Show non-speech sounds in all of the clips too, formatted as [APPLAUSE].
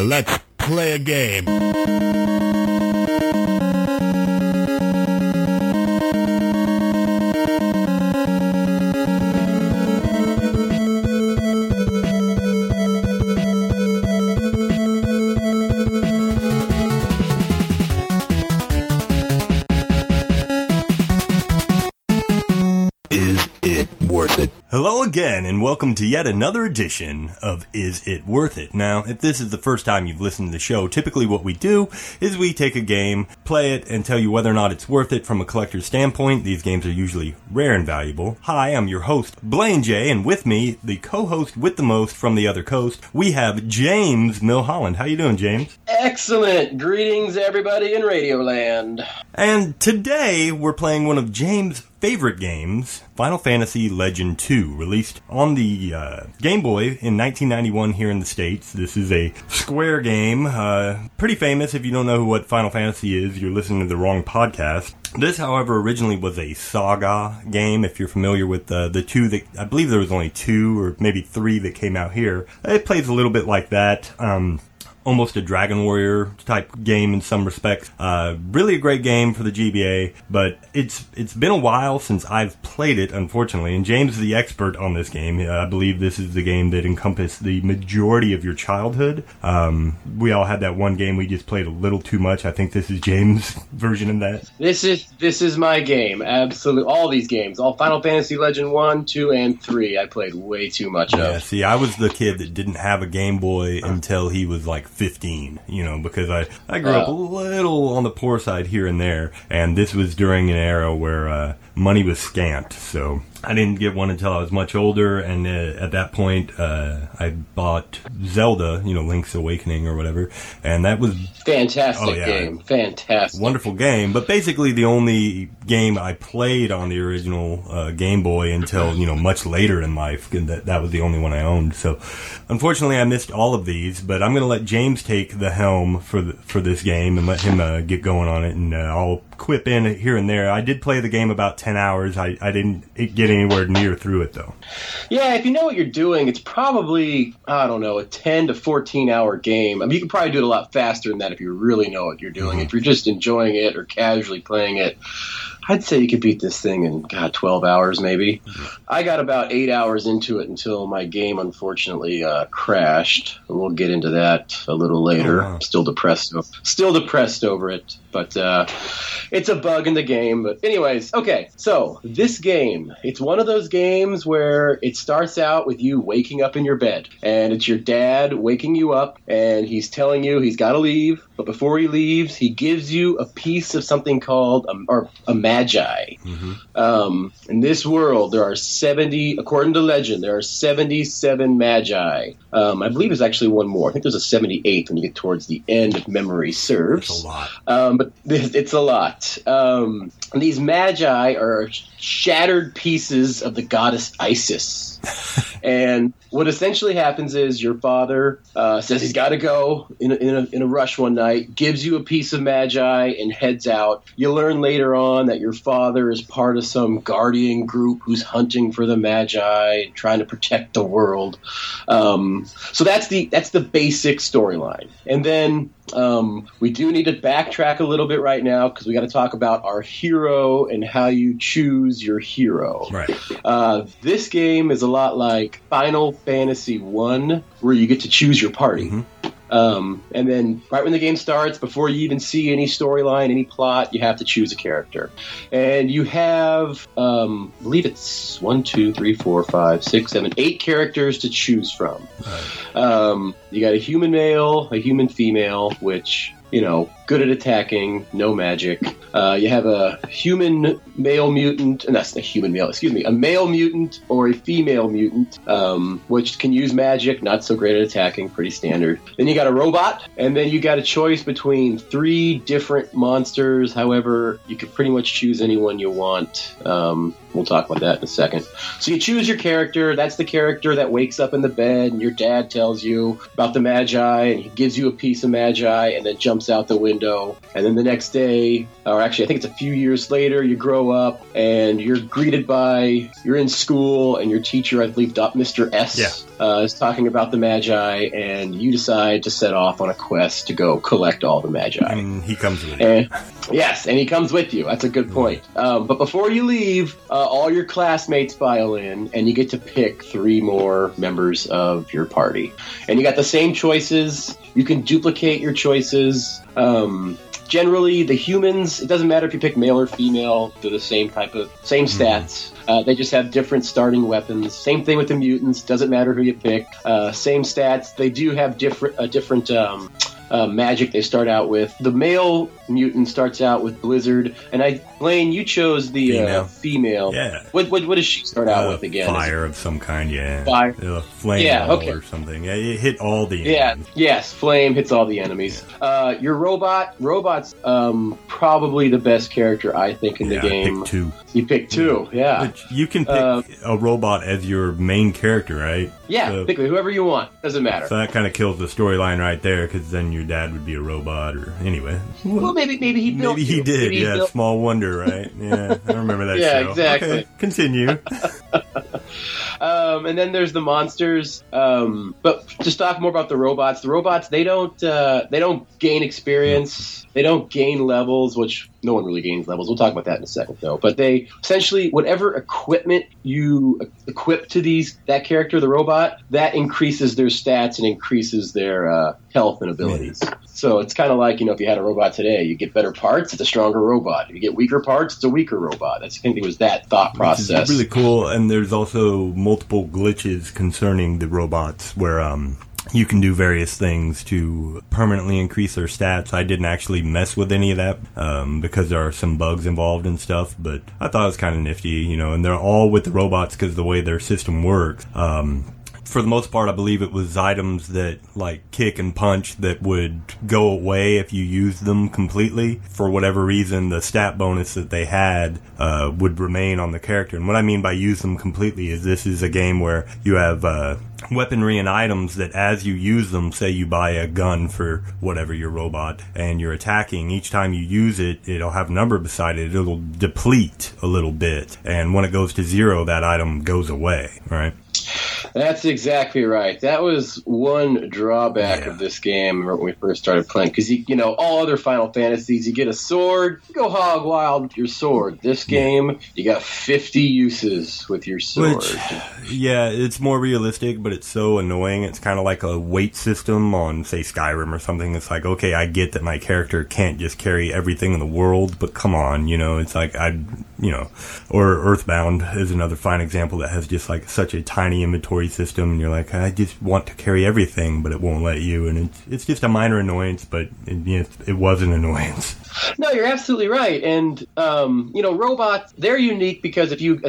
Let's play a game. Again, and welcome to yet another edition of Is It Worth It? Now, if this is the first time you've listened to the show, typically what we do is we take a game, play it, and tell you whether or not it's worth it from a collector's standpoint. These games are usually rare and valuable. Hi, I'm your host, Blaine J, and with me, the co-host with the most from the other coast, we have James Milholland. How you doing, James? Excellent. Greetings, everybody in Radioland. And today we're playing one of James' favorite games, Final Fantasy Legend 2, released on the uh, Game Boy in 1991 here in the States. This is a Square game, uh, pretty famous. If you don't know what Final Fantasy is, you're listening to the wrong podcast. This, however, originally was a Saga game. If you're familiar with uh, the two that I believe there was only two or maybe three that came out here, it plays a little bit like that. Um, almost a Dragon Warrior type game in some respects. Uh, really a great game for the GBA, but it's it's been a while since I've played it, unfortunately. And James is the expert on this game. Uh, I believe this is the game that encompassed the majority of your childhood. Um, we all had that one game we just played a little too much. I think this is James' [LAUGHS] version of that. This is this is my game. Absolutely, all these games, all Final Fantasy Legend one, two, and three. I played way too much of. Yeah, see, I was the kid that didn't have a Game Boy until he was like 15, you know, because I, I grew up a Oh. little on the poor side here and there, and this was during an era where uh, money was scant, so I didn't get one until I was much older, and uh, at that point, uh, I bought Zelda, you know, Link's Awakening or whatever, and that was Fantastic Oh, yeah. game. Fantastic. wonderful game, but basically the only game I played on the original uh, Game Boy until you know much later in life. and That that was the only one I owned. So, unfortunately, I missed all of these. But I'm going to let James take the helm for the, for this game and let him uh, get going on it, and uh, I'll quip in here and there. I did play the game about ten hours. I, I didn't get anywhere near through it though. Yeah, if you know what you're doing, it's probably I don't know a 10 to 14 hour game. I mean, you can probably do it a lot faster than that if you really know what you're doing. If you're just enjoying it or casually playing it, I'd say you could beat this thing in God 12 hours maybe. I got about eight hours into it until my game unfortunately uh, crashed. We'll get into that a little later. Oh, wow. Still depressed, still depressed over it, but uh, it's a bug in the game. But anyways, okay. So this game, it's one of those games where it starts out with you waking up in your bed, and it's your dad waking you up, and he's telling you he's got to leave. But before he leaves, he gives you a piece of something called a, or a magi. Um, in this world, there are 70, according to legend, there are 77 magi. Um, I believe there's actually one more. I think there's a 78th when you get towards the end if memory serves. It's a lot. Um, but this- it's a lot. Um, these magi are shattered pieces of the goddess Isis. [LAUGHS] and what essentially happens is your father uh, says he's got to go in a, in, a, in a rush one night, gives you a piece of magi, and heads out. You learn later on that your father is part of some guardian group who's hunting for the magi, trying to protect the world. Um, so that's the that's the basic storyline, and then um, we do need to backtrack a little bit right now because we got to talk about our hero and how you choose your hero. Right. Uh, this game is a lot like Final Fantasy One, where you get to choose your party. Mhm. Um, and then, right when the game starts, before you even see any storyline, any plot, you have to choose a character. And you have, um, I believe it's one, two, three, four, five, six, seven, eight characters to choose from. Um, you got a human male, a human female, which you know, good at attacking, no magic. Uh, you have a human male mutant, and that's a human male, excuse me, a male mutant or a female mutant, um, which can use magic, not so great at attacking, pretty standard. Then you got a robot, and then you got a choice between three different monsters. However, you can pretty much choose anyone you want. Um, we'll talk about that in a second. So you choose your character. That's the character that wakes up in the bed, and your dad tells you about the magi, and he gives you a piece of magi, and then jumps out the window window. And then the next day, or actually, I think it's a few years later, you grow up and you're greeted by, you're in school, and your teacher, I believe, Mr. S, Yeah. uh, is talking about the Magi, and you decide to set off on a quest to go collect all the Magi. And he comes with it. And, yes, and he comes with you. That's a good point. Um, but before you leave, uh, all your classmates file in, and you get to pick three more members of your party. And you got the same choices. You can duplicate your choices. Um, generally, the humans, it doesn't matter if you pick male or female, they're the same type of, same stats. Uh, they just have different starting weapons. Same thing with the mutants. Doesn't matter who you pick. Uh, same stats. They do have different, a different um, uh, magic they start out with. The male mutant starts out with Blizzard, and I, Blaine, you chose the Female. Uh, female. Yeah. What, what what does she start out Uh, with again? Fire of some kind, yeah. Fire. Uh, flame Yeah, okay. or something. Yeah, it hit all the Yeah. enemies. Yes. Flame hits all the enemies. Uh, your robot. Robot's um, probably the best character I think in the Yeah, I game. picked two. You pick two. Yeah. But you can pick Uh, a robot as your main character, right? Yeah. So, pick whoever you want. Doesn't matter. so that kind of kills the storyline right there, because then your dad would be a robot, or anyway. well, maybe maybe he built. Maybe he you. did. Maybe he yeah, built- small wonder, right? Yeah, I remember that [LAUGHS] Yeah, show. exactly. Okay, [LAUGHS] continue. [LAUGHS] Um, and then there's the monsters. Um, but just talk more about the robots. The robots they don't uh, they don't gain experience. They don't gain levels, which no one really gains levels. We'll talk about that in a second, though. But they essentially whatever equipment you equip to these that character, the robot, that increases their stats and increases their uh, health and abilities. So it's kind of like you know if you had a robot today, you get better parts, it's a stronger robot. If you get weaker parts, it's a weaker robot. That's I think it was that thought process. really cool. And there's also multiple glitches concerning the robots where um, you can do various things to permanently increase their stats. I didn't actually mess with any of that um, because there are some bugs involved and stuff, but I thought it was kind of nifty, you know. And they're all with the robots because the way their system works. Um, for the most part, I believe it was items that like kick and punch that would go away if you used them completely. For whatever reason, the stat bonus that they had uh, would remain on the character. And what I mean by use them completely is this is a game where you have uh, weaponry and items that as you use them, say you buy a gun for whatever your robot and you're attacking, each time you use it, it'll have a number beside it. It'll deplete a little bit. And when it goes to zero, that item goes away, right? That's exactly right. That was one drawback Yeah. of this game when we first started playing. Because you, you know, all other Final Fantasies, you get a sword, you go hog wild with your sword. This game, you got fifty uses with your sword. Which, yeah, it's more realistic, but it's so annoying. It's kind of like a weight system on, say, Skyrim or something. It's like, okay, I get that my character can't just carry everything in the world, but come on, you know, it's like, I, you know, or Earthbound is another fine example that has just like such a tiny inventory system, and you're like, I just want to carry everything, but it won't let you, and it's, it's just a minor annoyance, but it, you know, it was an annoyance. No, you're absolutely right. And um, you know, robots they're unique because if you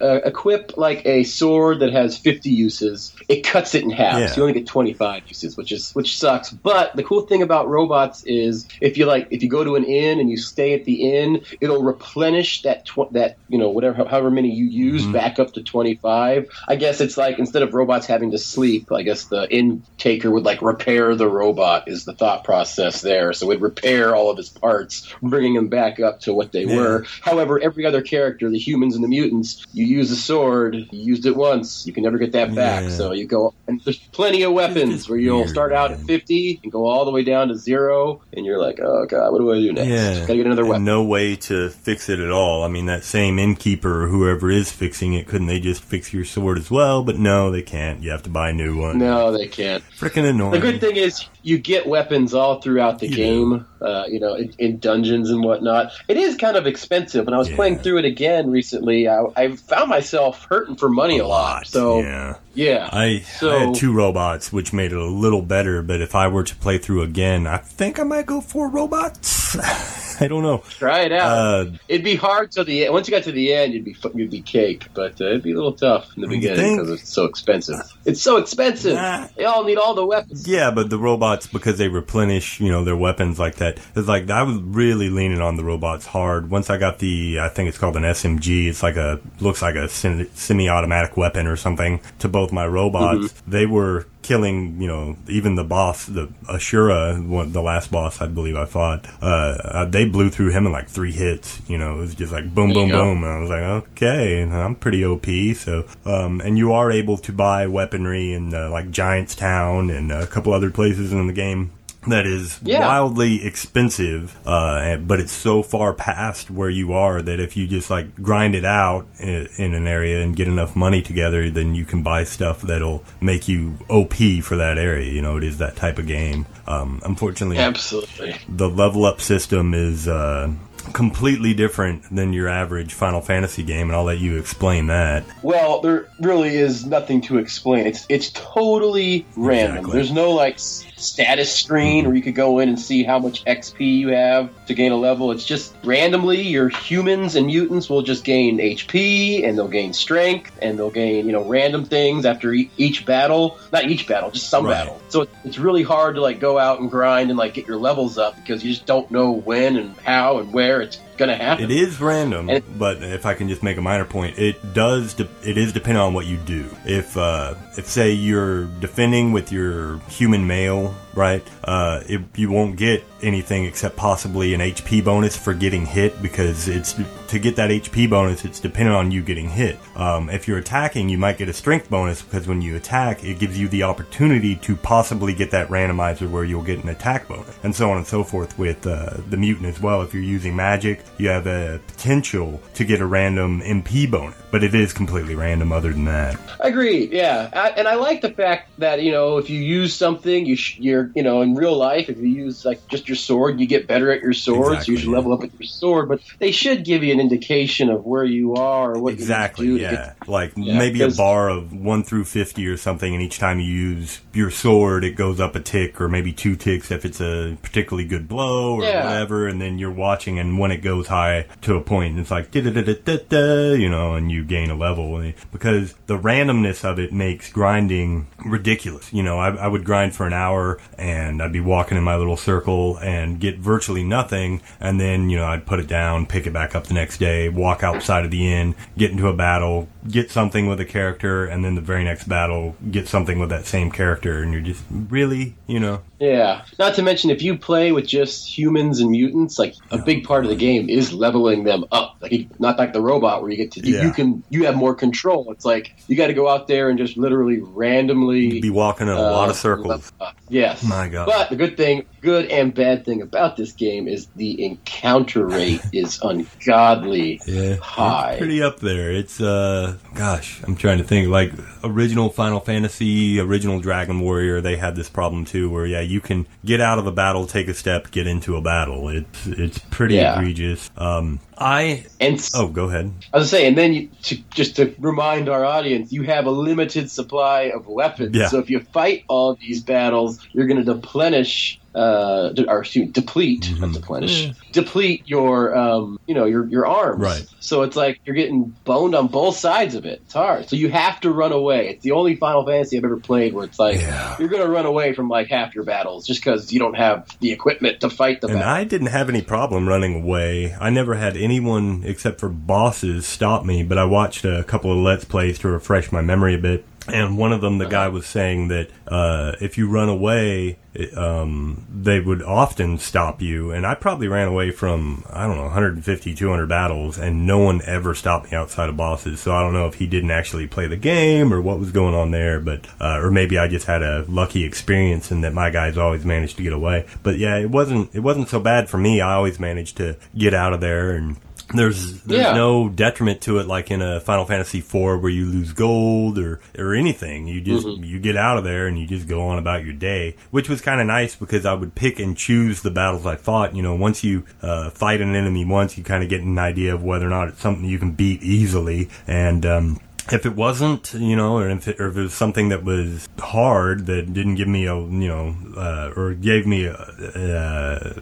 uh, equip like a sword that has 50 uses, it cuts it in half. Yeah. So you only get 25 uses, which is which sucks. But the cool thing about robots is if you like if you go to an inn and you stay at the inn, it'll replenish that tw- that you know whatever however many you use back up to 25. I guess it's like instead of robots having to sleep, I guess the inn taker would like repair the robot is the thought process there. So it would repair all of his parts, bringing them back up to what they Yeah. were. However, every other character, the humans and the mutants, you use a sword, you used it once, you can never get that back. Yeah. So you go, and there's plenty of weapons where you'll weird, start out at 50 and go all the way down to zero, and you're like, oh god, what do I do next? Yeah, Gotta get another weapon. no way to fix it at all. I mean, that same innkeeper or whoever is fixing it, couldn't they just fix your sword as well? But no, they can't. You have to buy a new one. No, they can't. freaking annoying. The good thing is you get weapons all throughout the You game, uh, you know, in, in dungeons and whatnot. It is kind of expensive. When I was Yeah. playing through it again recently, I, I found myself hurting for money a, lot. So yeah. yeah, I, So- I had two robots, which made it a little better. But if I were to play through again, I think I might go for robots. [LAUGHS] [LAUGHS] I don't know. try it out. Uh, it'd be hard till the end. Once you got to the end, you'd be you'd be cake, but uh, it'd be a little tough in the beginning because it's so expensive. It's so expensive. Nah. They all need all the weapons. Yeah, but the robots because they replenish, you know, their weapons like that. It's like I was really leaning on the robots hard. Once I got the, I think it's called an SMG. It's like a looks like a semi- semi-automatic weapon or something to both my robots. They were killing, you know, even the boss, the Ashura, one, the last boss I believe I fought, uh, uh, they blew through him in like three hits. You know, it was just like boom, boom, go. boom. And I was like, okay, I'm pretty OP. So, um, and you are able to buy weaponry in uh, like Giant's Town and a couple other places in the game. That is Yeah. wildly expensive, uh, but it's so far past where you are that if you just like grind it out in, in an area and get enough money together, then you can buy stuff that'll make you OP for that area. You know, it is that type of game. Um, unfortunately, Absolutely. the level up system is uh, completely different than your average Final Fantasy game, and I'll let you explain that. Well, there really is nothing to explain. It's it's totally random. Exactly. There's no like status screen where you could go in and see how much XP you have to gain a level. It's just randomly your humans and mutants will just gain HP and they'll gain strength and they'll gain you know random things after e- each battle. Not each battle, just some Right. battle. So it's really hard to like go out and grind and like get your levels up because you just don't know when and how and where it's gonna happen. It is random, And- but if I can just make a minor point, it does. De- it is dependent on what you do. If uh, if say you're defending with your human male, right? Uh, it, you won't get anything except possibly an HP bonus for getting hit because it's to get that HP bonus. It's dependent on you getting hit. Um, if you're attacking, you might get a strength bonus because when you attack, it gives you the opportunity to possibly get that randomizer where you'll get an attack bonus, and so on and so forth with uh, the mutant as well. If you're using magic, you have a potential to get a random MP bonus, but it is completely random. Other than that, Agreed. Yeah, I, and I like the fact that you know if you use something, you sh- you're you know in real life if you use like just your sword, you get better at your sword, so you should yeah. level up with your sword. But they should give you an indication of where you are or what exactly, you do. yeah, get, like Yeah, maybe a bar of one through fifty or something, and each time you use your sword, it goes up a tick or maybe two ticks if it's a particularly good blow or Yeah. whatever, and then you're watching, and when it goes high to a point, it's like da da da da da da, you know, and you gain a level eh, because the randomness of it makes grinding ridiculous. You know, I, I would grind for an hour and I'd be walking in my little circle and get virtually nothing, and then you know I'd put it down, pick it back up the next day, walk outside of the inn, get into a battle, get something with a character, and then the very next battle get something with that same character, and you're just really, you know, yeah. Not to mention if you play with just humans and mutants, like a big part of the game is leveling them up. Like not like the robot where you get to you, Yeah. you can you have more control. It's like you got to go out there and just literally randomly be walking in a lot Uh, of circles. Yes. My God. But the good thing, good and bad thing about this game is the encounter rate is [LAUGHS] ungodly Yeah, high. It's pretty up there. It's uh, gosh, I'm trying to think. Like original Final Fantasy, original Dragon Warrior, they had this problem too, where yeah, you can get out of a battle, take a step, get into a battle. It's it's pretty Yeah. egregious. Um, I and oh, go ahead. I was saying, and then you, to, just to remind our audience, you have a limited supply of weapons. Yeah. So if you fight all these battles, you're going to deplenish, uh, de- or excuse me, deplete, Mm-hmm. not deplenish, deplete your, um, you know, your your arms. Right. So it's like you're getting boned on both sides of it. It's hard. So you have to run away. It's the only Final Fantasy I've ever played where it's like Yeah. you're going to run away from like half your battles just because you don't have the equipment to fight the And battle. I didn't have any problem running away. I never had anyone except for bosses stop me, but I watched a couple of Let's Plays to refresh my memory a bit. And one of them, the guy was saying that uh, if you run away, um, they would often stop you. And I probably ran away from, I don't know, 150, 200 battles, and no one ever stopped me outside of bosses. So I don't know if he didn't actually play the game or what was going on there, but, uh, or maybe I just had a lucky experience and that my guys always managed to get away. But yeah, it wasn't, it wasn't so bad for me. I always managed to get out of there and there's there's Yeah. no detriment to it like in a Final Fantasy IV where you lose gold or or anything. You just you get out of there and you just go on about your day, which was kind of nice because I would pick and choose the battles I fought. You know, once you uh, fight an enemy once, you kind of get an idea of whether or not it's something you can beat easily and. um if it wasn't, you know, or if it, or if it was something that was hard that didn't give me a, you know, uh, or gave me a, uh,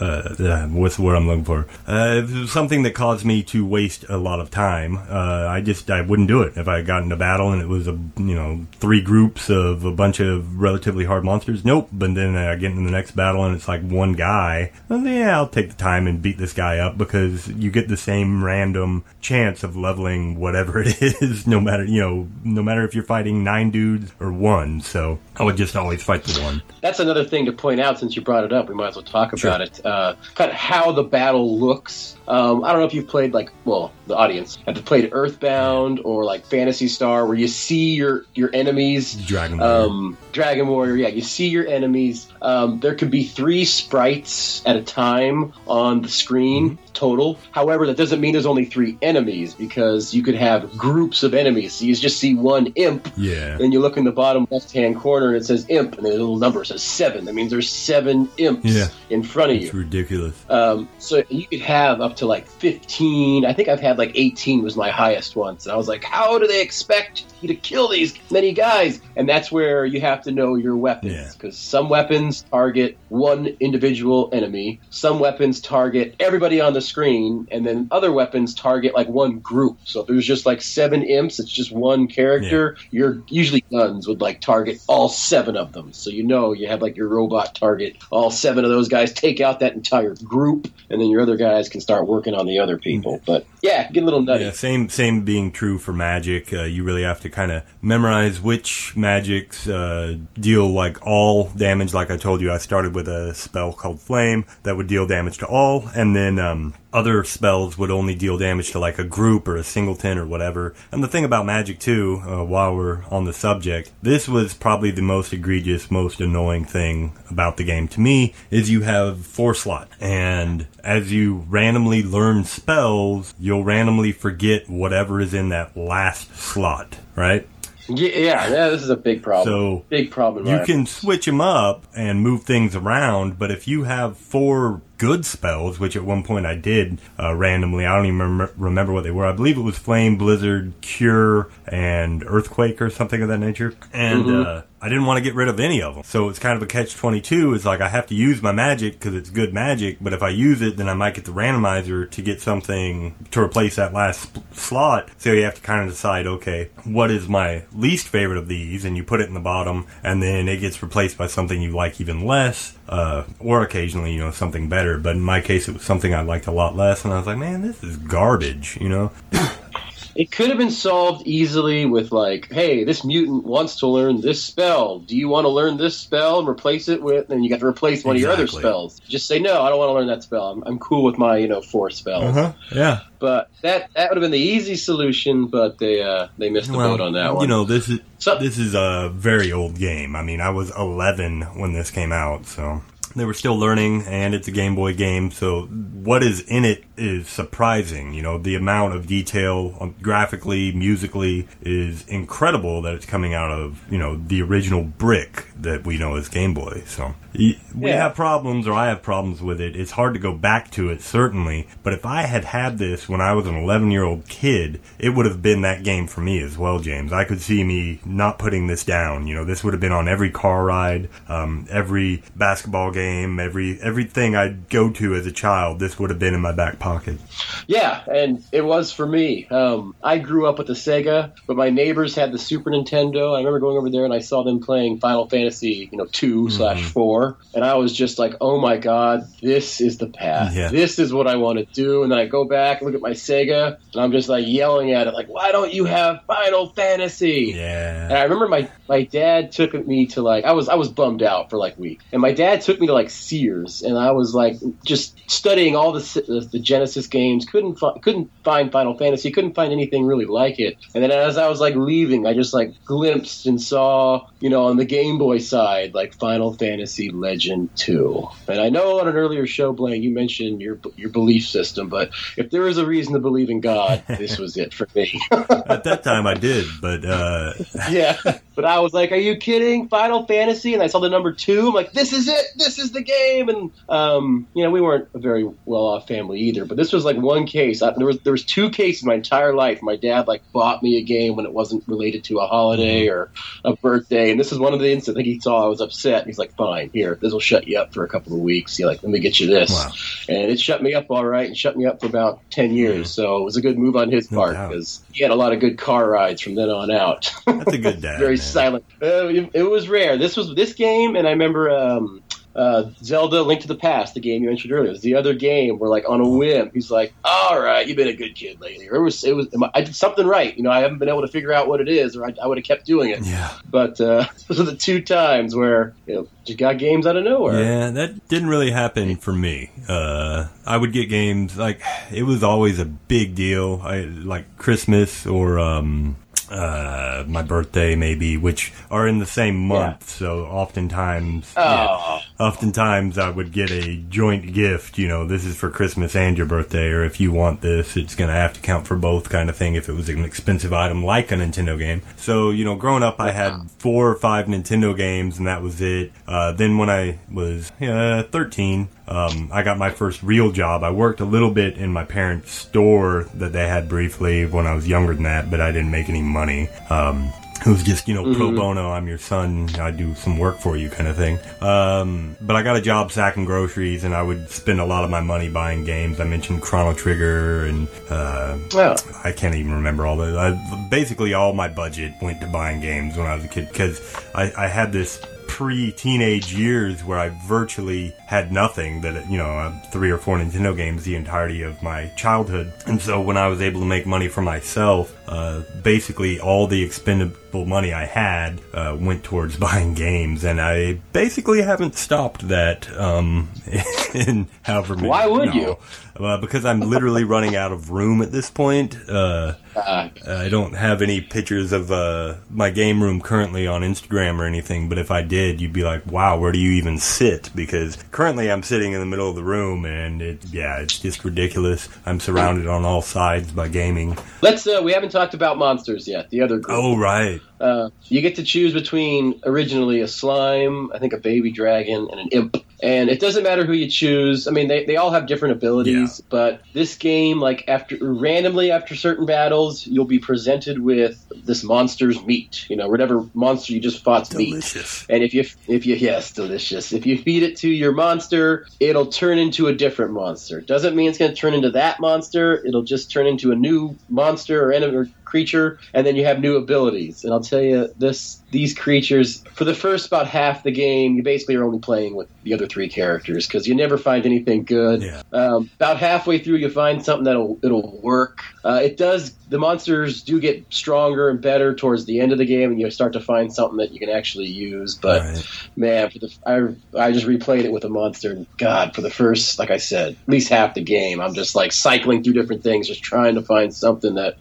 uh, what's the word I'm looking for? Uh, something that caused me to waste a lot of time. Uh, I just I wouldn't do it if I got into battle and it was a you know three groups of a bunch of relatively hard monsters. Nope. But then I get into the next battle and it's like one guy. Well, yeah, I'll take the time and beat this guy up because you get the same random chance of leveling whatever [LAUGHS] it is, no matter you know no matter if you're fighting nine dudes or one. So I would just always fight the one. That's another thing to point out since you brought it up. We might as well talk about it. Uh, kind of how the battle looks. Um, I don't know if you've played like, well, the audience have played Earthbound or like Phantasy Star, where you see your your enemies. Dragon Warrior. Um, Dragon Warrior, yeah, you see your enemies. Um, there could be three sprites at a time on the screen total. However, that doesn't mean there's only three enemies because you could have groups of enemies. So you just see one imp, Yeah. and you look in the bottom left hand corner and it says imp, and the little number says seven. That means there's seven imps Yeah. in front of you. It's you. ridiculous. Um, so you could have up to like 15. I think I've had like 18 was my highest once. And I was like, how do they expect you to kill these many guys? And that's where you have to know your weapons. Because some weapons target one individual enemy, some weapons target everybody on the screen, and then other weapons target like one group. So if there's just like seven imps, it's just one character. Your usually guns would like target all seven of them. So you know you have like your robot target all seven of those guys, take out that entire group, and then your other guys can start working on the other people. But yeah, get a little nutty. Yeah, same same being true for magic. Uh, you really have to kind of memorize which magics uh, deal like all damage. Like I told you, I started with a spell called Flame that would deal damage to all, and then um, other spells would only deal damage to like a group or a singleton or whatever. And the thing about magic too, uh, while we're on the subject, this was probably the most egregious, most annoying thing about the game to me is you have four slots, and as you randomly learn spells, you'll randomly forget whatever is in that last slot, right? Yeah, yeah, yeah, this is a big problem. So big problem. you can switch them up and move things around, but if you have four good spells, which at one point I did uh, randomly, I don't even remember, remember what they were. I believe it was Flame, Blizzard, Cure, and Earthquake or something of that nature. And Mm-hmm. uh, I didn't want to get rid of any of them. So it's kind of a catch 22. It's like I have to use my magic because it's good magic, but if I use it, then I might get the randomizer to get something to replace that last sp- slot. So you have to kind of decide, okay, what is my least favorite of these? And you put it in the bottom, and then it gets replaced by something you like even less, uh, or occasionally, you know, something better. But in my case, it was something I liked a lot less, and I was like, man, this is garbage, you know? [LAUGHS] It could have been solved easily with like, hey, this mutant wants to learn this spell. Do you want to learn this spell and replace it with? And you got to replace one of your other spells. Just say no, I don't want to learn that spell. I'm, I'm cool with my you know four spells. Uh-huh. Yeah. But that that would have been the easy solution. But they uh, they missed the boat on that one. You know, this is So- this is a very old game. I mean, I was 11 when this came out, so they were still learning, and it's a Game Boy game. So what is in it is surprising. You know, the amount of detail, um, graphically, musically, is incredible that it's coming out of you know the original brick that we know as Game Boy. So we Yeah. have problems, or I have problems with it. It's hard to go back to it, certainly. But if I had had this when I was an 11 year old kid, it would have been that game for me as well, James. I could see me not putting this down. You know, this would have been on every car ride, um, every basketball game, every everything I'd go to as a child. This would have been in my back pocket. Yeah, and it was for me. Um, I grew up with the Sega, but my neighbors had the Super Nintendo. I remember going over there and I saw them playing Final Fantasy, you know, 2 slash four, and I was just like, "Oh my god, this is the path. Yeah. This is what I want to do." And then I go back, look at my Sega, and I'm just like yelling at it, like, "Why don't you have Final Fantasy?" Yeah. And I remember my, my dad took me to like I was I was bummed out for like a week, and my dad took me to like Sears, and I was like just studying all the the, Genesis games. couldn't fi- couldn't find Final Fantasy, couldn't find anything really like it. And then as I was like leaving, I just like glimpsed and saw you know on the Game Boy side like Final Fantasy Legend Two. And I know on an earlier show, Blaine, you mentioned your your belief system, but if there was a reason to believe in God, [LAUGHS] this was it for me. At that time, I did, but uh, [LAUGHS] yeah. But I was like, "Are you kidding? Final Fantasy?" And I saw the number two. I'm like, "This is it. This is the game." And um, you know, we weren't a very well-off family either. But this was like one case. I, there was there was two cases in my entire life. My dad like bought me a game when it wasn't related to a holiday or a birthday, And this is one of the instances. I think he saw I was upset. He's like, fine, here, this will shut you up for a couple of weeks. He's like, let me get you this. Wow. And it shut me up all right and shut me up for about 10 years. So it was a good move on his No part because he had a lot of good car rides from then on out. That's a good [LAUGHS] dad. Very man. silent. Uh, it, it was rare. This was this game, and I remember um, uh, Zelda: Link to the Past, the game you mentioned earlier. Was the other game where, like, on a whim, he's like, "All right, you've been a good kid lately." Or it was, it was, I did something right. You know, I haven't been able to figure out what it is, or I, I would have kept doing it. Yeah. But uh, [LAUGHS] those are the two times where you know just got games out of nowhere. Yeah, that didn't really happen for me. Uh, I would get games like it was always a big deal. I like Christmas or um, uh, my birthday, maybe, which are in the same month. So oftentimes, yeah, Oh, oftentimes I would get a joint gift. You know, this is for Christmas and your birthday, or if you want this, it's going to have to count for both, kind of thing. If it was an expensive item like a Nintendo game. So you know, growing up, I had four or five Nintendo games, and that was it. Uh, then when I was uh, 13. Um, I got my first real job. I worked a little bit in my parents' store that they had briefly when I was younger than that, but I didn't make any money. Um, it was just, you know, pro bono, I'm your son, I do some work for you kind of thing. Um, but I got a job sacking groceries and I would spend a lot of my money buying games. I mentioned Chrono Trigger and, uh, well, I can't even remember all the. I, basically, all my budget went to buying games when I was a kid because I, I had this pre-teenage years where I virtually had nothing. That you know, uh, three or four Nintendo games the entirety of my childhood, and so when I was able to make money for myself, uh, basically all the expendable money I had uh, went towards [LAUGHS] buying games, and I basically haven't stopped that. Um, [LAUGHS] in however many. Why would no. you? Uh, because I'm literally running out of room at this point. Uh, uh, I don't have any pictures of uh, my game room currently on Instagram or anything, but if I did, you'd be like, wow, where do you even sit? Because currently I'm sitting in the middle of the room and it, yeah, it's just ridiculous. I'm surrounded on all sides by gaming. let's. Uh, we haven't talked about monsters yet. The other group. Oh, right. Uh, you get to choose between originally a slime, I think a baby dragon, and an imp. And it doesn't matter who you choose. I mean, they, they all have different abilities, but this game, like after randomly after certain battles, you'll be presented with this monster's meat. You know, whatever monster you just fought's meat. Delicious. And if you if you yes, delicious. If you feed it to your monster, it'll turn into a different monster. Doesn't mean it's going to turn into that monster. It'll just turn into a new monster or enemy or creature, and then you have new abilities. And I'll tell you this: these creatures, for the first about half the game, you basically are only playing with the other three characters because you never find anything good. Yeah. Um, about halfway through, you find something that'll it'll work. Uh, it does. The monsters do get stronger and better towards the end of the game, and you start to find something that you can actually use. But Right. man, for the I I just replayed it with a monster. and God, for the first, like I said, at least half the game, I'm just like cycling through different things, just trying to find something that.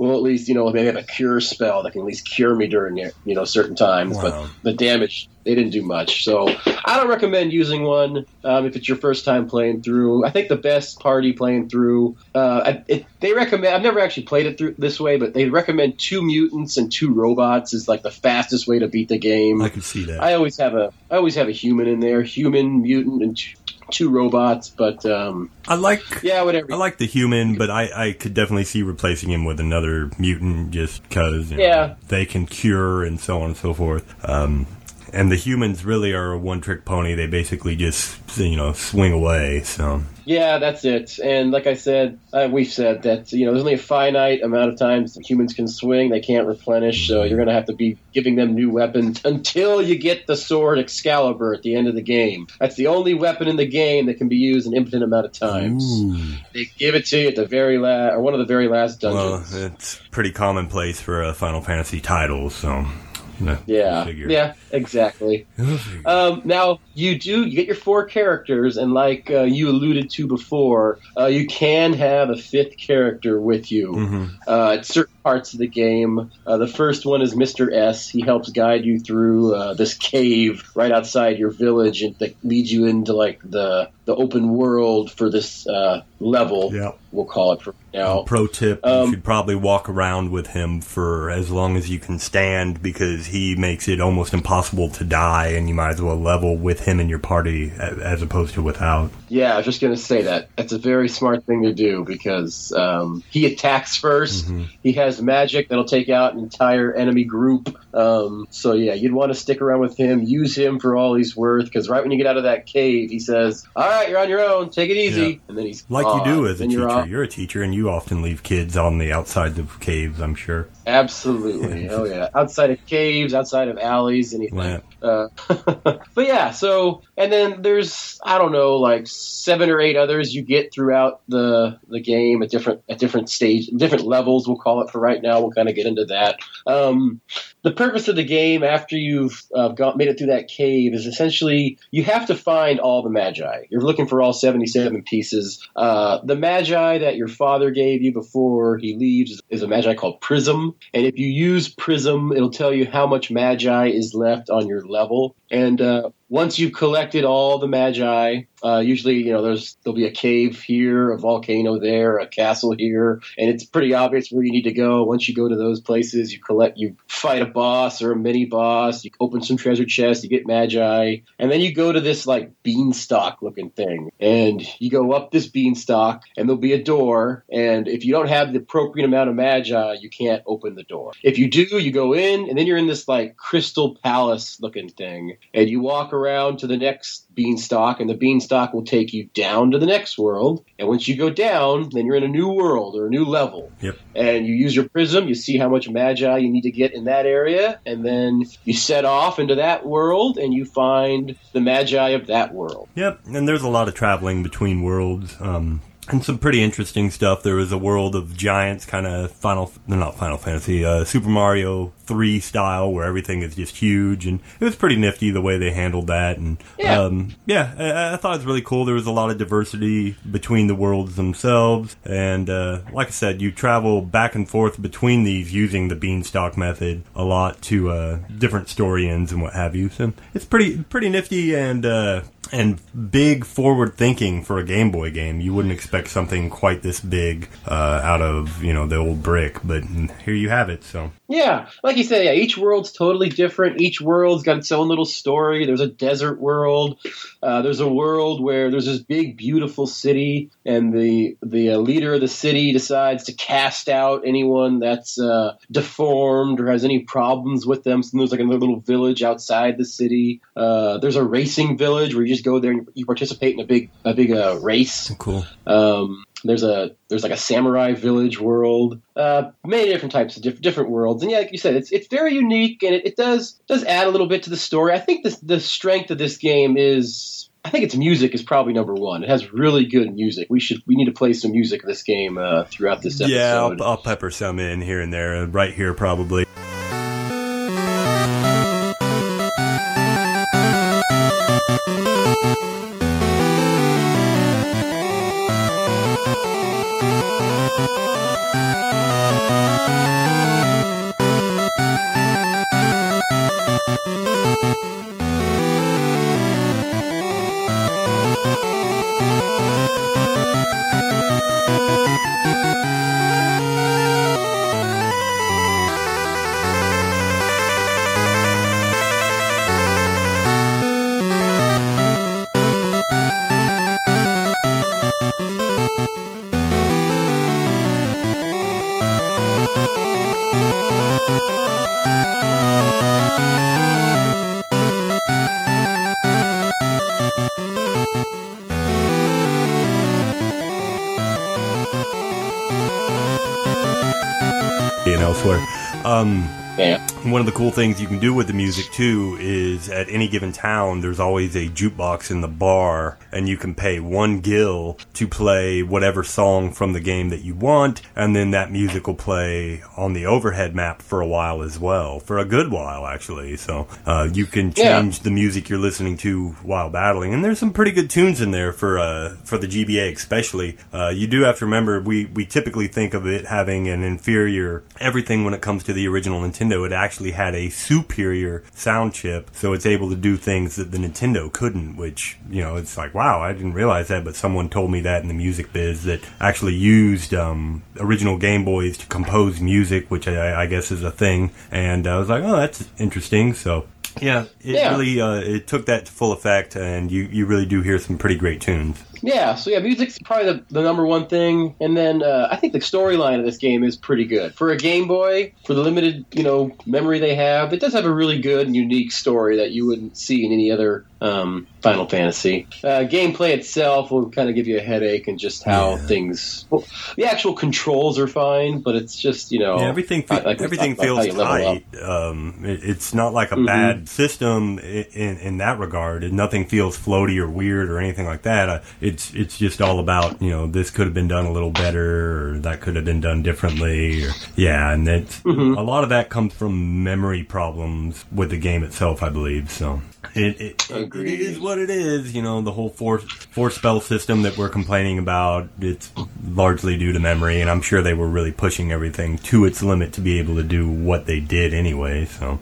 Well, at least you know maybe I have a cure spell that can at least cure me during you know certain times. Wow. But the damage they didn't do much, so I don't recommend using one um, if it's your first time playing through. I think the best party playing through, uh, I- it, they recommend. I've never actually played it through this way, but they recommend two mutants and two robots is like the fastest way to beat the game. I can see that. I always have a I always have a human in there, human, mutant, and two, robots. But um, I like. yeah, whatever. I like the human, but I, I could definitely see replacing him with another mutant just because Yeah. they can cure and so on and so forth. Um, and the humans really are a one trick pony. They basically just you know swing away. So Yeah, that's it. And like I said, uh, we've said that you know there's only a finite amount of times humans can swing; they can't replenish. So you're going to have to be giving them new weapons [LAUGHS] until you get the sword Excalibur at the end of the game. That's the only weapon in the game that can be used an infinite amount of times. Ooh. They give it to you at the very last, or one of the very last dungeons. well, it's pretty commonplace for a Final Fantasy title. So yeah, figure. yeah, exactly. Um, now you do you get your four characters, and like uh, you alluded to before, uh, you can have a fifth character with you Mhm. uh, at certain parts of the game. Uh, the first one is Mister S. He helps guide you through uh, this cave right outside your village, and that leads you into like the the open world for this uh, level. Yeah. We'll call it for now. Pro tip: Um, You should probably walk around with him for as long as you can stand because he makes it almost impossible to die, and you might as well level with him in your party as opposed to without. Yeah, I was just going to say that. That's a very smart thing to do because um, he attacks 1st Mm-hmm. He has magic that'll take out an entire enemy group. Um, so, yeah, you'd want to stick around with him, use him for all he's worth because right when you get out of that cave, he says, All right, you're on your own. Take it easy. Yeah. And then he's Like you do as a Then you're teacher. You're a teacher, and you often leave kids on the outside of caves. I'm sure. Absolutely. [LAUGHS] oh, yeah. Outside of caves, outside of alleys, anything. Yeah. Uh, [LAUGHS] but yeah, so and then there's I don't know like seven or eight others you get throughout the the game at different at different stage different levels we'll call it for right now we'll kind of get into that. Um, the purpose of the game after you've uh, got made it through that cave is essentially you have to find all the magi. You're looking for all 77 pieces. Uh, the magi that your father gave you before he leaves is, is a magi called Prism, and if you use Prism, it'll tell you how much magi is left on your level. And uh, once you've collected all the magi, uh, usually you know there's there'll be a cave here, a volcano there, a castle here, and it's pretty obvious where you need to go. Once you go to those places, you collect, you fight a boss or a mini boss, you open some treasure chests, you get magi, and then you go to this like beanstalk looking thing, and you go up this beanstalk, and there'll be a door, and if you don't have the appropriate amount of magi, you can't open the door. If you do, you go in, and then you're in this like crystal palace looking thing, and you walk around to the next beanstalk, and the beanstalk will take you down to the next world. And once you go down, then you're in a new world or a new level. Yep. And you use your prism, you see how much magi you need to get in that area, and then you set off into that world and you find the magi of that world. Yep, and there's a lot of traveling between worlds. Um, and some pretty interesting stuff. There was a world of giants, kind of Final, no, not Final Fantasy, uh, Super Mario 3 style, where everything is just huge, and it was pretty nifty the way they handled that. And Yeah. um, yeah, I, I thought it was really cool. There was a lot of diversity between the worlds themselves, and uh, like I said, you travel back and forth between these using the beanstalk method a lot to uh, different story ends and what have you. So it's pretty pretty nifty and. And big forward thinking for a Game Boy game. You wouldn't expect something quite this big uh, out of you know the old brick, but here you have it. So Yeah, like you said, yeah, each world's totally different. Each world's got its own little story. There's a desert world. Uh, there's a world where there's this big, beautiful city, and the the uh, leader of the city decides to cast out anyone that's uh, deformed or has any problems with them. So there's like another little village outside the city. Uh, there's a racing village where you just go there and you participate in a big a big uh, race. cool. Um, there's a there's like a samurai village world, uh, many different types of diff- different worlds, and yeah, like you said, it's it's very unique and it, it does does add a little bit to the story. I think the the strength of this game is. I think its music is probably number one. It has really good music. We should we need to play some music of this game uh, throughout this episode. Yeah, I'll, I'll pepper some in here and there, right here probably. One of the cool things you can do with the music too is at any given town, there's always a jukebox in the bar, and you can pay one gil to play whatever song from the game that you want, and then that music will play on the overhead map for a while as well, for a good while actually. So uh, you can Yeah. change the music you're listening to while battling, and there's some pretty good tunes in there for uh, for the GBA especially. Uh, you do have to remember we we typically think of it having an inferior everything when it comes to the original Nintendo, it actually had a superior sound chip, so it's able to do things that the Nintendo couldn't. Which you know, it's like wow, I didn't realize that, but someone told me that in the music biz that actually used um, original Game Boys to compose music, which I, I guess is a thing. And I was like, oh, that's interesting. So yeah, it Yeah. really uh, it took that to full effect, and you you really do hear some pretty great tunes. Yeah, so yeah, music's probably the, the number one thing, and then uh, I think the storyline of this game is pretty good for a Game Boy. For the limited, you know, memory they have, it does have a really good and unique story that you wouldn't see in any other um, Final Fantasy. Uh, gameplay itself will kind of give you a headache, and just how Yeah. things. Well, the actual controls are fine, but it's just you know Yeah, everything fe- like- everything how feels tight. Um, it, it's not like a Mhm. bad system in, in in that regard. Nothing feels floaty or weird or anything like that. Uh, it's it's just all about you know this could have been done a little better or that could have been done differently. Or, yeah, and it's Mhm. a lot of that comes from memory problems with the game itself, I believe. So. It, it, it Agreed. what it is, you know. The whole force force spell system that we're complaining about, it's largely due to memory, and I'm sure they were really pushing everything to its limit to be able to do what they did anyway. So,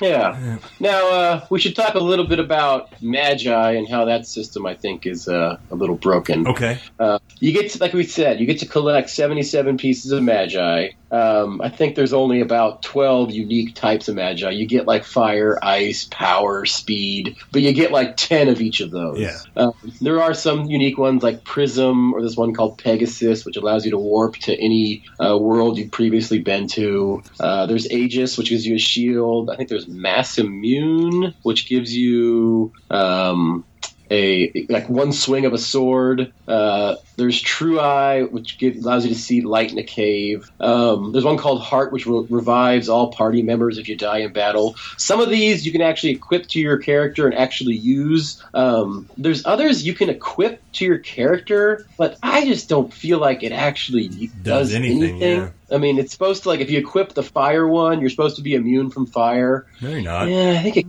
Yeah. Now uh, we should talk a little bit about Magi and how that system, I think, is uh, a little broken. okay, Uh, you get to, like we said, you get to collect 77 pieces of Magi. Um, I think there's only about 12 unique types of Magi. You get like fire, ice, power, speed, but you get like 10 of each of those. Yeah. Um, there are some unique ones like Prism, or this one called Pegasus, which allows you to warp to any uh, world you've previously been to. Uh, there's Aegis, which gives you a shield. I think there's Masmune, which gives you um, a like one swing of a sword. Uh, there's True Eye, which give, allows you to see light in a cave. Um, there's one called Heart, which re- revives all party members if you die in battle. Some of these you can actually equip to your character and actually use. Um, there's others you can equip to your character, but I just don't feel like it actually does, anything, anything. yeah. I mean, it's supposed to like if you equip the fire one, you're supposed to be immune from fire. no, you're not. Yeah, I think it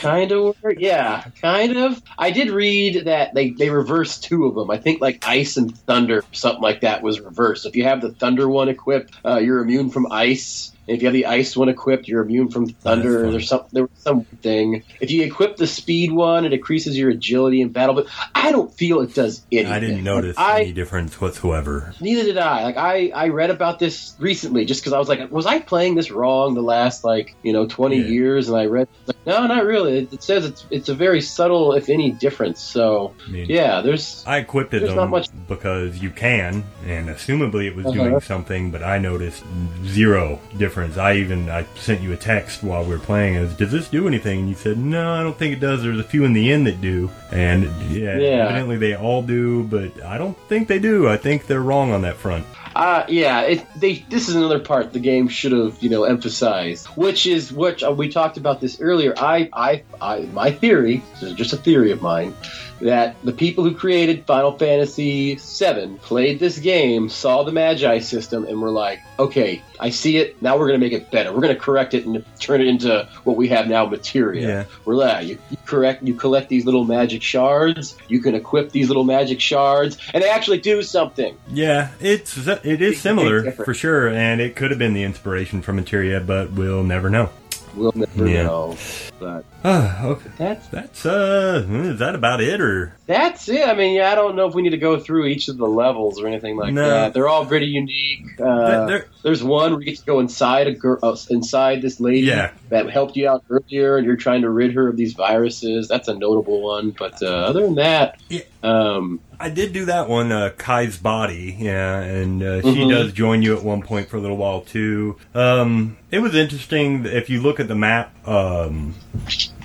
kind of worked. Yeah, kind of. I did read that they they reversed two of them. I think like ice and thunder, something like that, was reversed. If you have the thunder one equipped, uh, you're immune from ice. And if you have the ice one equipped, you're immune from thunder. There's some there was some thing. If you equip the speed one, it increases your agility in battle. But I don't feel it does anything. I didn't notice I, any difference whatsoever. Neither did I. Like I, I read about this recently just because I was like, was I playing this wrong the last like you know twenty Yeah. years? And I read, like, no, not really. It, it says it's it's a very subtle, if any, difference. So I mean, yeah, there's I equipped them not much- because you can, and assumably it was Uh-huh. doing something, but I noticed zero difference. I even I sent you a text while we were playing as, does this do anything? And you said, no, I don't think it does. There's a few in the end that do. And yeah, Yeah. evidently they all do, but I don't think they do. I think they're wrong on that front. Uh, yeah, it, they. This is another part the game should have, you know, emphasized, which is which uh, we talked about this earlier. I, I, I, my theory, this is just a theory of mine, that the people who created Final Fantasy VII played this game, saw the Magi system, and were like, okay, I see it. Now we're going to make it better. We're going to correct it and turn it into what we have now, materia. Yeah. We're like, you, you correct, you collect these little magic shards. You can equip these little magic shards, and they actually do something. Yeah, it's it is similar for sure, and it could have been the inspiration from Materia, but we'll never know. We'll never Yeah. know. But Ah, okay. that's That's uh, is that about it or? That's it. I mean, yeah, I don't know if we need to go through each of the levels or anything like No. that. They're all pretty unique. Uh, They're- there's one where you get to go inside a girl, uh, inside this lady Yeah. that helped you out earlier, and you're trying to rid her of these viruses. That's a notable one. But uh, other than that, Yeah. um, I did do that one, uh, Kai's body, yeah, and uh, she Mhm. does join you at one point for a little while too. Um, it was interesting if you look at the map um,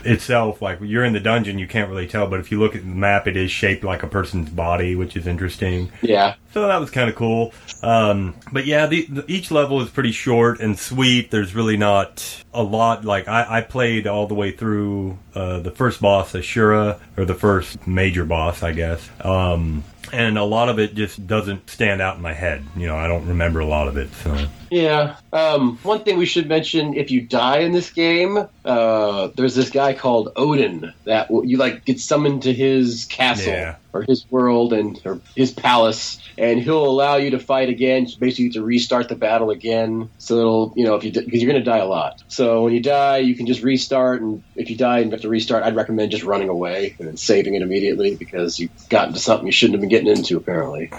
itself. Like you're in the dungeon, you can't really tell, but if you look at the map, it is shaped like a person's body, which is interesting. yeah, So that was kind of cool. Um, but yeah, the, the, each level is pretty short and sweet. There's really not a lot. Like I, I played all the way through uh, the first boss, Ashura, or the first major boss, I guess. Um, and a lot of it just doesn't stand out in my head. You know, I don't remember a lot of it. So yeah. Um, one thing we should mention: if you die in this game, uh, there's this guy called Odin that you like get summoned to his castle. Yeah. Or his world and or his palace, and he'll allow you to fight again. Basically, to restart the battle again. So it'll you know if you because you're going to die a lot. So when you die, you can just restart, and if you die and have to restart, I'd recommend just running away and then saving it immediately because you've gotten to something you shouldn't have been getting into apparently.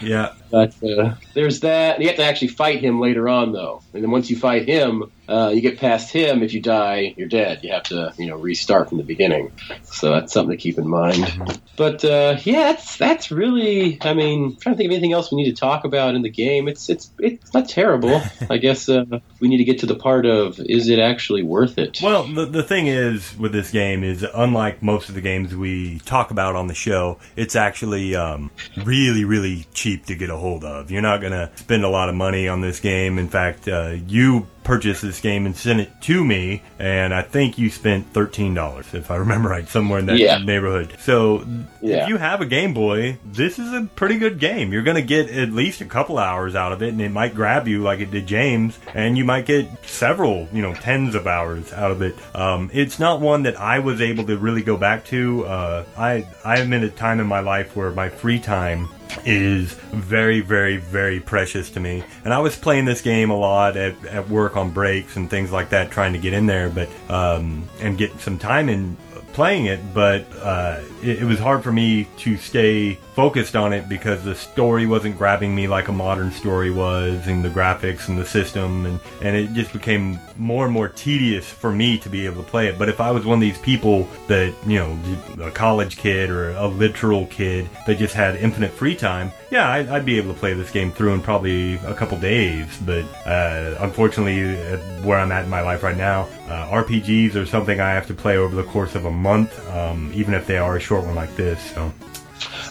Yeah. But uh, there's that. And you have to actually fight him later on, though. And then once you fight him, uh, you get past him. If you die, you're dead. You have to, you know, restart from the beginning. So that's something to keep in mind. But uh, yeah, that's that's really. I mean, I'm trying to think of anything else we need to talk about in the game. It's it's it's not terrible. I guess uh, we need to get to the part of is it actually worth it? Well, the, the thing is with this game is unlike most of the games we talk about on the show, it's actually um, really, really cheap to get a hold of. You're not going to spend a lot of money on this game. In fact, uh, you purchased this game and sent it to me, and I think you spent thirteen dollars, if I remember right, somewhere in that Yeah. neighborhood. So Yeah. if you have a Game Boy, this is a pretty good game. You're going to get at least a couple hours out of it, and it might grab you like it did James, and you might get several, you know, tens of hours out of it. Um, it's not one that I was able to really go back to. Uh, I I am in a time in my life where my free time is very, very, very precious to me. And I was playing this game a lot at, at work on breaks and things like that, trying to get in there, but um, and get some time in playing it. But uh, it, it was hard for me to stay focused on it because the story wasn't grabbing me like a modern story was, and the graphics and the system, and and it just became more and more tedious for me to be able to play it. But if I was one of these people that you know, a college kid or a literal kid that just had infinite free time, yeah, I'd, I'd be able to play this game through in probably a couple days. But uh, unfortunately, where I'm at in my life right now, uh, RPGs are something I have to play over the course of a month, um, even if they are a short one like this. So.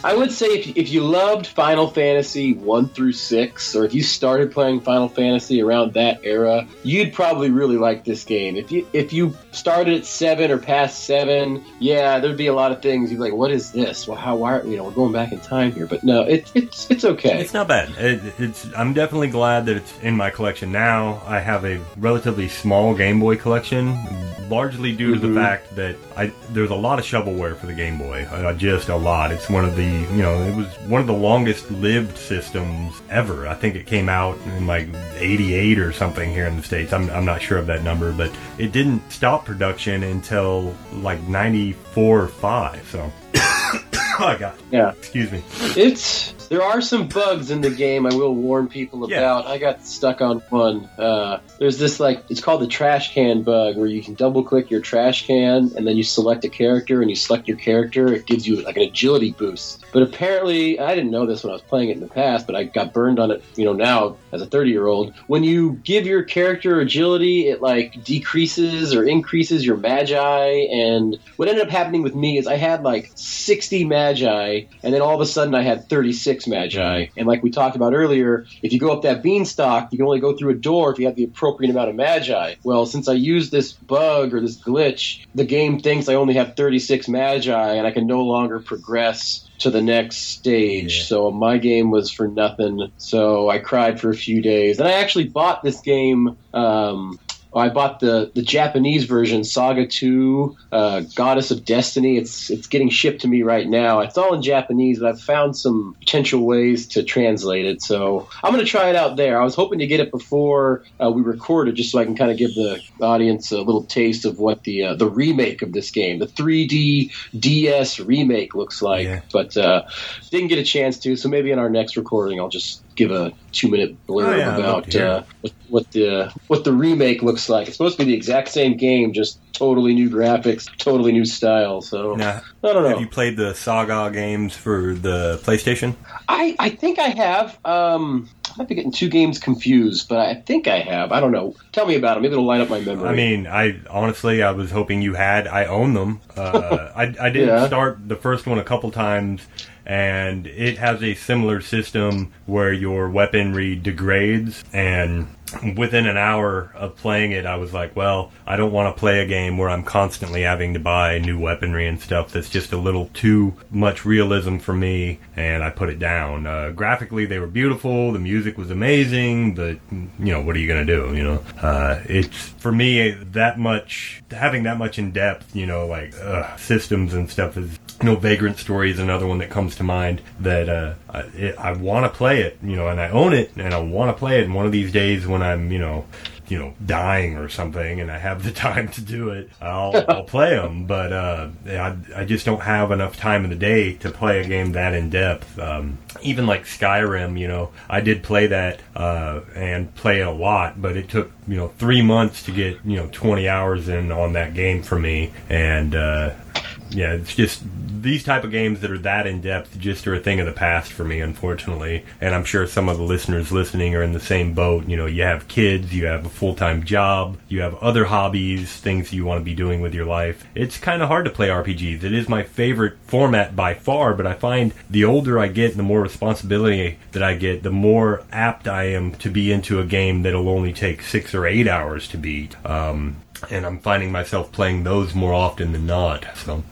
I would say if, if you loved Final Fantasy 1 through 6, or if you started playing Final Fantasy around that era, you'd probably really like this game. If you if you started at 7 or past 7, yeah, there'd be a lot of things you'd be like, what is this? Well, how, why, are- you know, we're going back in time here. But no, it, it's, it's okay. It's not bad. It, it's. I'm definitely glad that it's in my collection now. I have a relatively small Game Boy collection, largely due to the fact that I there's a lot of shovelware for the Game Boy. Uh, just a lot. It's one of the you know it was one of the longest lived systems ever. I think it came out in like '88 or something here in the states. I'm I'm not sure of that number, but it didn't stop production until like '94 or five. So. [COUGHS] oh God. yeah. Excuse me. It's there are some bugs in the game. I will warn people Yeah. about. I got stuck on one. Uh, there's this like it's called the trash can bug, where you can double click your trash can and then you select a character and you select your character. It gives you like an agility boost. But apparently, I didn't know this when I was playing it in the past, but I got burned on it. You know now as a 30 year old, when you give your character agility, it like decreases or increases your magi. And what ended up happening with me is I had like 60 magi, and then all of a sudden I had 36 magi. And like we talked about earlier, if you go up that beanstalk, you can only go through a door if you have the appropriate amount of magi. Well, since I used this bug or this glitch, the game thinks I only have 36 magi, and I can no longer progress to the next stage. Yeah. So my game was for nothing. So I cried for a few days. And I actually bought this game. Um, I bought the, the Japanese version, Saga 2, uh, Goddess of Destiny. It's it's getting shipped to me right now. It's all in Japanese, but I've found some potential ways to translate it. So I'm going to try it out there. I was hoping to get it before uh, we recorded, just so I can kind of give the audience a little taste of what the uh, the remake of this game, the 3D DS remake, looks like. Yeah. But uh, didn't get a chance to, so maybe in our next recording, I'll just give a two minute blurb Oh, yeah, I'd love to about uh, what, what the what the remake looks like. It's supposed to be the exact same game, just totally new graphics, totally new style. So Now, I don't know. Have you played the Saga games for the PlayStation? I I think I have. Um, I might be getting two games confused, but I think I have. I don't know. Tell me about them. Maybe it'll light up my memory. I mean, I honestly, I was hoping you had. I own them. Uh, [LAUGHS] I, I did Yeah. start the first one a couple times, and it has a similar system where your weaponry degrades, and within an hour of playing it, I was like, well, I don't want to play a game where I'm constantly having to buy new weaponry and stuff. That's just a little too much realism for me, and I put it down. Uh, graphically, they were beautiful. The music was amazing. But you know, what are you gonna do? You know, uh, it's for me that much having that much in depth. You know, like uh, systems and stuff is. Know, Vagrant Story is another one that comes to mind that uh, I, I want to play it, you know, and I own it, and I want to play it. And one of these days, when I'm, you know, you know, dying or something, and I have the [LAUGHS] time to do it, I'll, [LAUGHS] I'll play them. But uh, I, I just don't have enough time in the day to play a game that in depth. Um, even like Skyrim, you know, I did play that uh, and play it a lot, but it took you know three months to get you know 20 hours in on that game for me, and uh, yeah, it's just these type of games that are that in depth just are a thing of the past for me, unfortunately. And I'm sure some of the listeners listening are in the same boat. You know, you have kids, you have a full time job, you have other hobbies, things you want to be doing with your life. It's kind of hard to play RPGs. It is my favorite format by far, but I find the older I get, and the more responsibility that I get, the more apt I am to be into a game that'll only take six or eight hours to beat. Um, and I'm finding myself playing those more often than not. So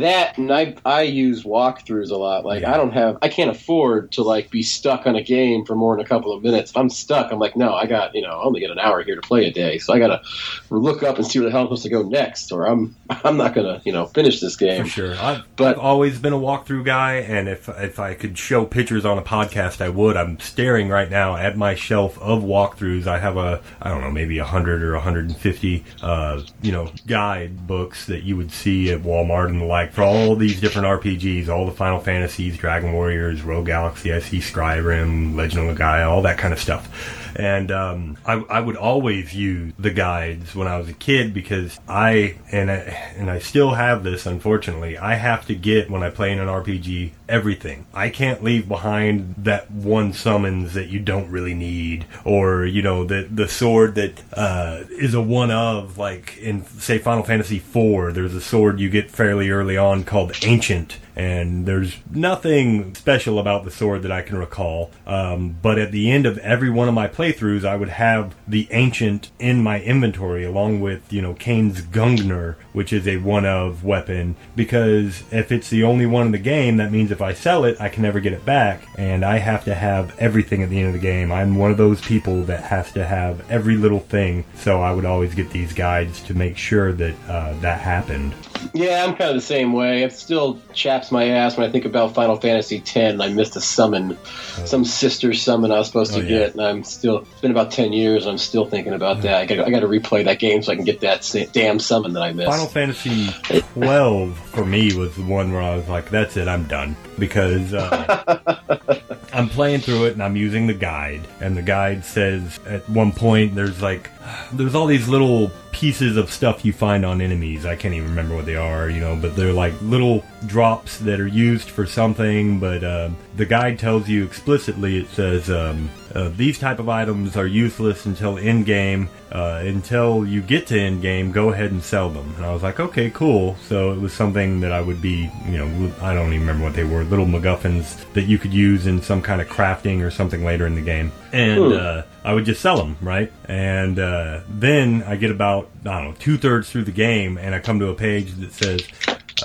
that and I I use walkthroughs a lot. Like I don't have I can't afford to like be stuck on a game for more than a couple of minutes. If I'm stuck, I'm like, no, I got you know, I only get an hour here to play a day, so I gotta look up and see where the hell I'm supposed to go next, or I'm [LAUGHS] I'm not gonna you know finish this game. For sure, I've, But- I've always been a walkthrough guy, and if if I could show pictures on a podcast, I would. I'm staring right now at my shelf of walkthroughs. I have a I don't know maybe a hundred or 150 uh, you know guide books that you would see at Walmart and the like for all these different RPGs, all the Final Fantasies, Dragon Warriors, Rogue Galaxy, I see Skyrim, Legend of Gaia, all that kind of stuff. And um, I, I would always use the guides when I was a kid because I and I, and I still have this. Unfortunately, I have to get when I play in an RPG everything. I can't leave behind that one summons that you don't really need, or you know the the sword that uh, is a one of like in say Final Fantasy IV. There's a sword you get fairly early on called Ancient and there's nothing special about the sword that I can recall. Um, but at the end of every one of my playthroughs, I would have the ancient in my inventory, along with you know Kain's Gungnir, which is a one of weapon. Because if it's the only one in the game, that means if I sell it, I can never get it back, and I have to have everything at the end of the game. I'm one of those people that has to have every little thing, so I would always get these guides to make sure that uh, that happened. Yeah, I'm kind of the same way. It still chaps my ass when I think about Final Fantasy X and I missed a summon, some sister summon I was supposed to Oh, yeah. get, and I'm still. It's been about ten years, and I'm still thinking about that. I got I got to replay that game so I can get that damn summon that I missed. Final Fantasy 12 for me was the one where I was like, that's it, I'm done. Because uh, [LAUGHS] I'm playing through it and I'm using the guide. And the guide says at one point, there's like, there's all these little pieces of stuff you find on enemies. I can't even remember what they are, you know, but they're like little drops that are used for something. But uh, the guide tells you explicitly, it says, um, uh, these type of items are useless until end game. Uh, until you get to end game, go ahead and sell them. And I was like, okay, cool. So it was something that I would be, you know, I don't even remember what they were, little MacGuffins that you could use in some kind of crafting or something later in the game. And Hmm. uh, I would just sell them, right? And uh, then I get about, I don't know, two thirds through the game, and I come to a page that says,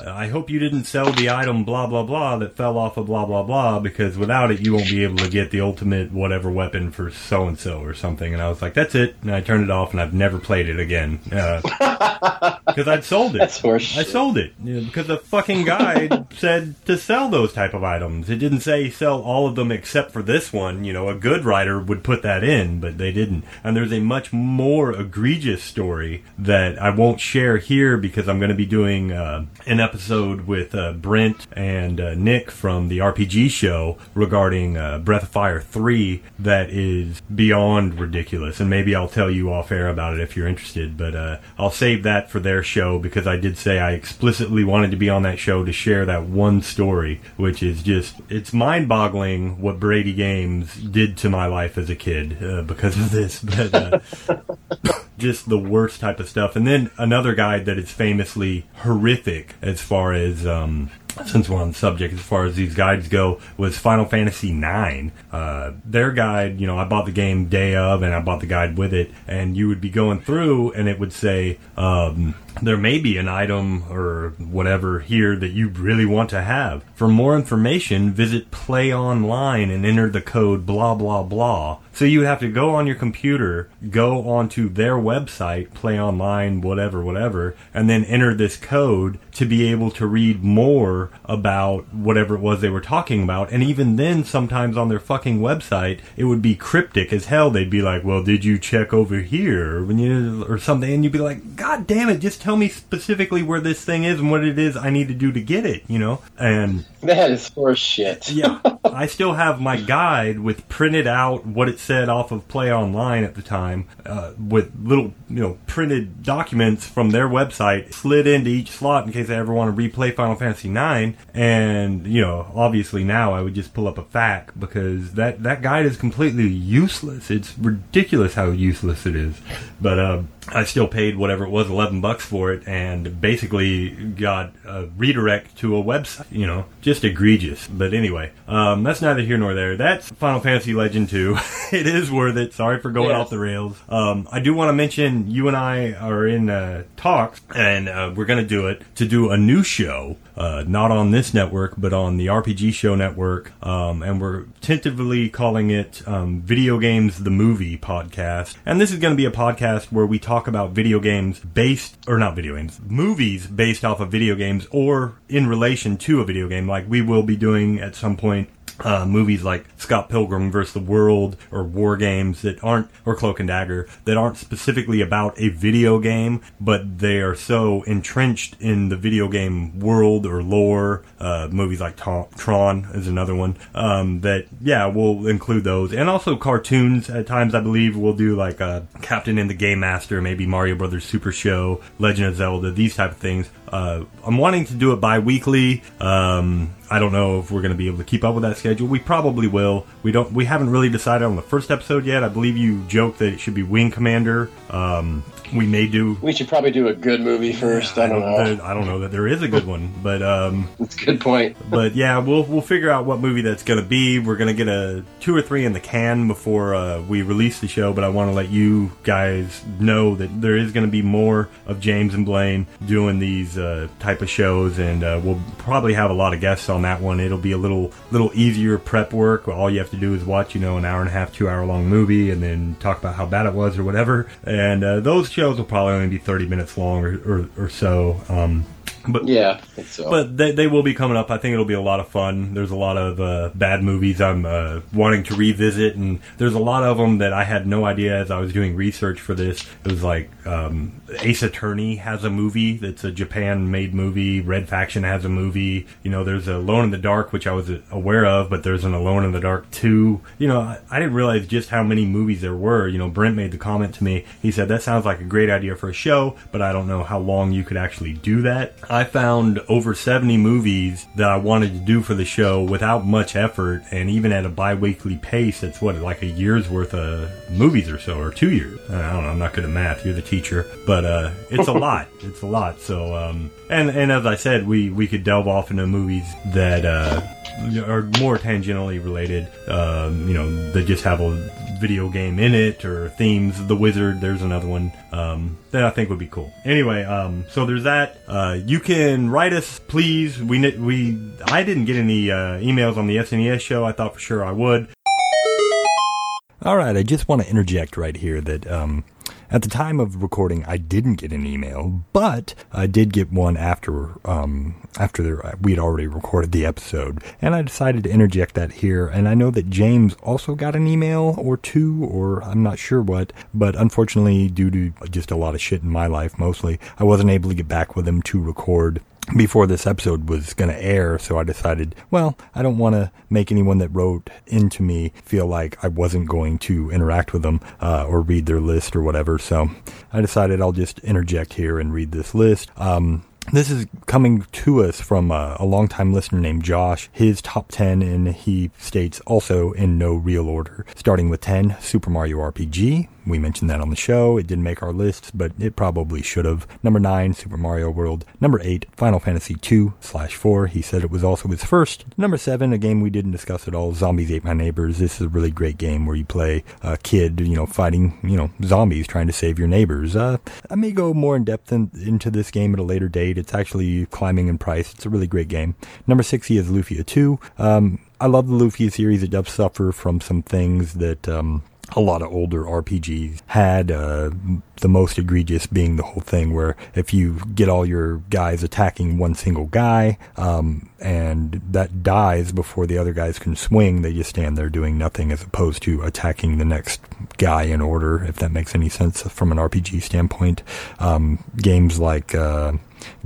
I hope you didn't sell the item blah blah blah that fell off of blah blah blah because without it you won't be able to get the ultimate whatever weapon for so and so or something. And I was like, that's it. And I turned it off and I've never played it again [LAUGHS] because I'd sold it. That's horseshit. I sold it you know, because the fucking guide said to sell those type of items. It didn't say sell all of them except for this one. You know, a good writer would put that in, but they didn't. And there's a much more egregious story that I won't share here because I'm going to be doing uh, an episode with uh, Brent and uh, Nick from the RPG show regarding uh, Breath of Fire 3 that is beyond ridiculous. And maybe I'll tell you off air about it if you're interested, but uh, I'll save that for their show because I did say I explicitly wanted to be on that show to share that one story, which is just, it's mind boggling what Brady Games did to my life as a kid uh, because of this. [LAUGHS] But uh, just the worst type of stuff. And then another guy that is famously horrific as far as um, since we're on the subject as far as these guides go, was Final Fantasy IX. Uh, their guide, you know, I bought the game day of, and I bought the guide with it, and you would be going through, and it would say. Um, there may be an item or whatever here that you really want to have. For more information, visit Play Online and enter the code blah blah blah. So you have to go on your computer, go onto their website, Play Online, whatever, whatever, and then enter this code to be able to read more about whatever it was they were talking about. And even then, sometimes on their fucking website, it would be cryptic as hell. They'd be like, "Well, did you check over here?" When you or something, and you'd be like, "God damn it! Just tell me specifically where this thing is and what it is I need to do to get it." You know, and That is for shit. yeah, [LAUGHS] I still have my guide with printed out what it said off of Play Online at the time, uh, with little you know printed documents from their website slid into each slot in case I ever want to replay Final Fantasy IX. And you know, obviously now I would just pull up a FAQ because that that guide is completely useless. It's ridiculous how useless it is. But uh, I still paid whatever it was, eleven bucks for it, and basically got a redirect to a website. You know, just egregious. But anyway, um, that's neither here nor there. That's Final Fantasy Legend Two. [LAUGHS] it is worth it. Sorry for going Yes. off the rails. Um, I do want to mention you and I are in uh, talks, and uh, we're going to do it to do a new show. Uh, not on this network, but on the RPG Show network, um, and we're tentatively calling it um, "Video Games the Movie" podcast. And this is going to be a podcast where we talk about video games based, or not video games, movies based off of video games, or in relation to a video game. Like we will be doing at some point uh, movies like Scott Pilgrim vs. the World or War Games that aren't, or Cloak and Dagger, that aren't specifically about a video game, but they are so entrenched in the video game world or lore. Uh, movies like Ta- Tron is another one. Um, that, yeah, we'll include those. And also cartoons at times, I believe, we'll do like uh, Captain N the Game Master, maybe Mario Brothers Super Show, Legend of Zelda, these type of things. Uh, I'm wanting to do it bi-weekly. Um, I don't know if we're going to be able to keep up with that schedule. We probably will. We don't. We haven't really decided on the first episode yet. I believe you joked that it should be Wing Commander. Um, we may do. We should probably do a good movie first. I don't know. I don't know that there is a good one, but um, That's a good point. but yeah, we'll we'll figure out what movie that's going to be. We're going to get a two or three in the can before uh, we release the show. But I want to let you guys know that there is going to be more of James and Blaine doing these uh, type of shows, and uh, we'll probably have a lot of guests on that one. It'll be a little little easier prep work. All you have to do is watch, you know, an hour and a half, two hour long movie, and then talk about how bad it was or whatever. And uh, those shows will probably only be thirty minutes long or or, or so. Um, but Yeah, so. but they, they will be coming up. I think it'll be a lot of fun. There's a lot of uh, bad movies I'm uh, wanting to revisit, and there's a lot of them that I had no idea as I was doing research for this. It was like um, Ace Attorney has a movie that's a Japan-made movie. Red Faction has a movie. You know, there's Alone in the Dark, which I was aware of, but there's an Alone in the Dark 2. You know, I, I didn't realize just how many movies there were. You know, Brent made the comment to me. He said, that sounds like a great idea for a show, but I don't know how long you could actually do that. I found over 70 movies that I wanted to do for the show without much effort, and even at a bi-weekly pace, it's what, like a year's worth of movies or so, or two years. I don't know, I'm not good at math, you're the teacher, but uh, it's a [LAUGHS] lot. It's a lot. So, um, and, and as I said, we, we could delve off into movies that, uh, are more tangentially related, um, you know, that just have a video game in it or themes. The Wizard, there's another one um, that I think would be cool. Anyway, um, so there's that. Uh, you can write us, please. We we I didn't get any uh, emails on the SNES show. I thought for sure I would. All right, I just want to interject right here that um, at the time of recording, I didn't get an email, but I did get one after um, after we had already recorded the episode, and I decided to interject that here. And I know that James also got an email or two, or I'm not sure what, but unfortunately, due to just a lot of shit in my life, mostly, I wasn't able to get back with him to record before this episode was going to air, so I decided, well, I don't want to make anyone that wrote into me feel like I wasn't going to interact with them uh, or read their list or whatever. So I decided I'll just interject here and read this list. Um, this is coming to us from uh, a longtime listener named Josh. His top 10, and he states also in no real order. Starting with 10, Super Mario RPG. We mentioned that on the show. It didn't make our lists, but it probably should have. Number nine, Super Mario World. Number eight, Final Fantasy two slash four. He said it was also his first. Number seven, a game we didn't discuss at all, Zombies Ate My Neighbors. This is a really great game where you play a kid, you know, fighting, you know, zombies trying to save your neighbors. Uh, I may go more in depth in, into this game at a later date. It's actually climbing in price. It's a really great game. Number six, he has Lufia 2. Um, I love the Lufia series. It does suffer from some things that um, a lot of older RPGs had. Uh, the most egregious being the whole thing where if you get all your guys attacking one single guy, um, and that dies before the other guys can swing, they just stand there doing nothing as opposed to attacking the next guy in order, if that makes any sense from an RPG standpoint. Um, games like, uh,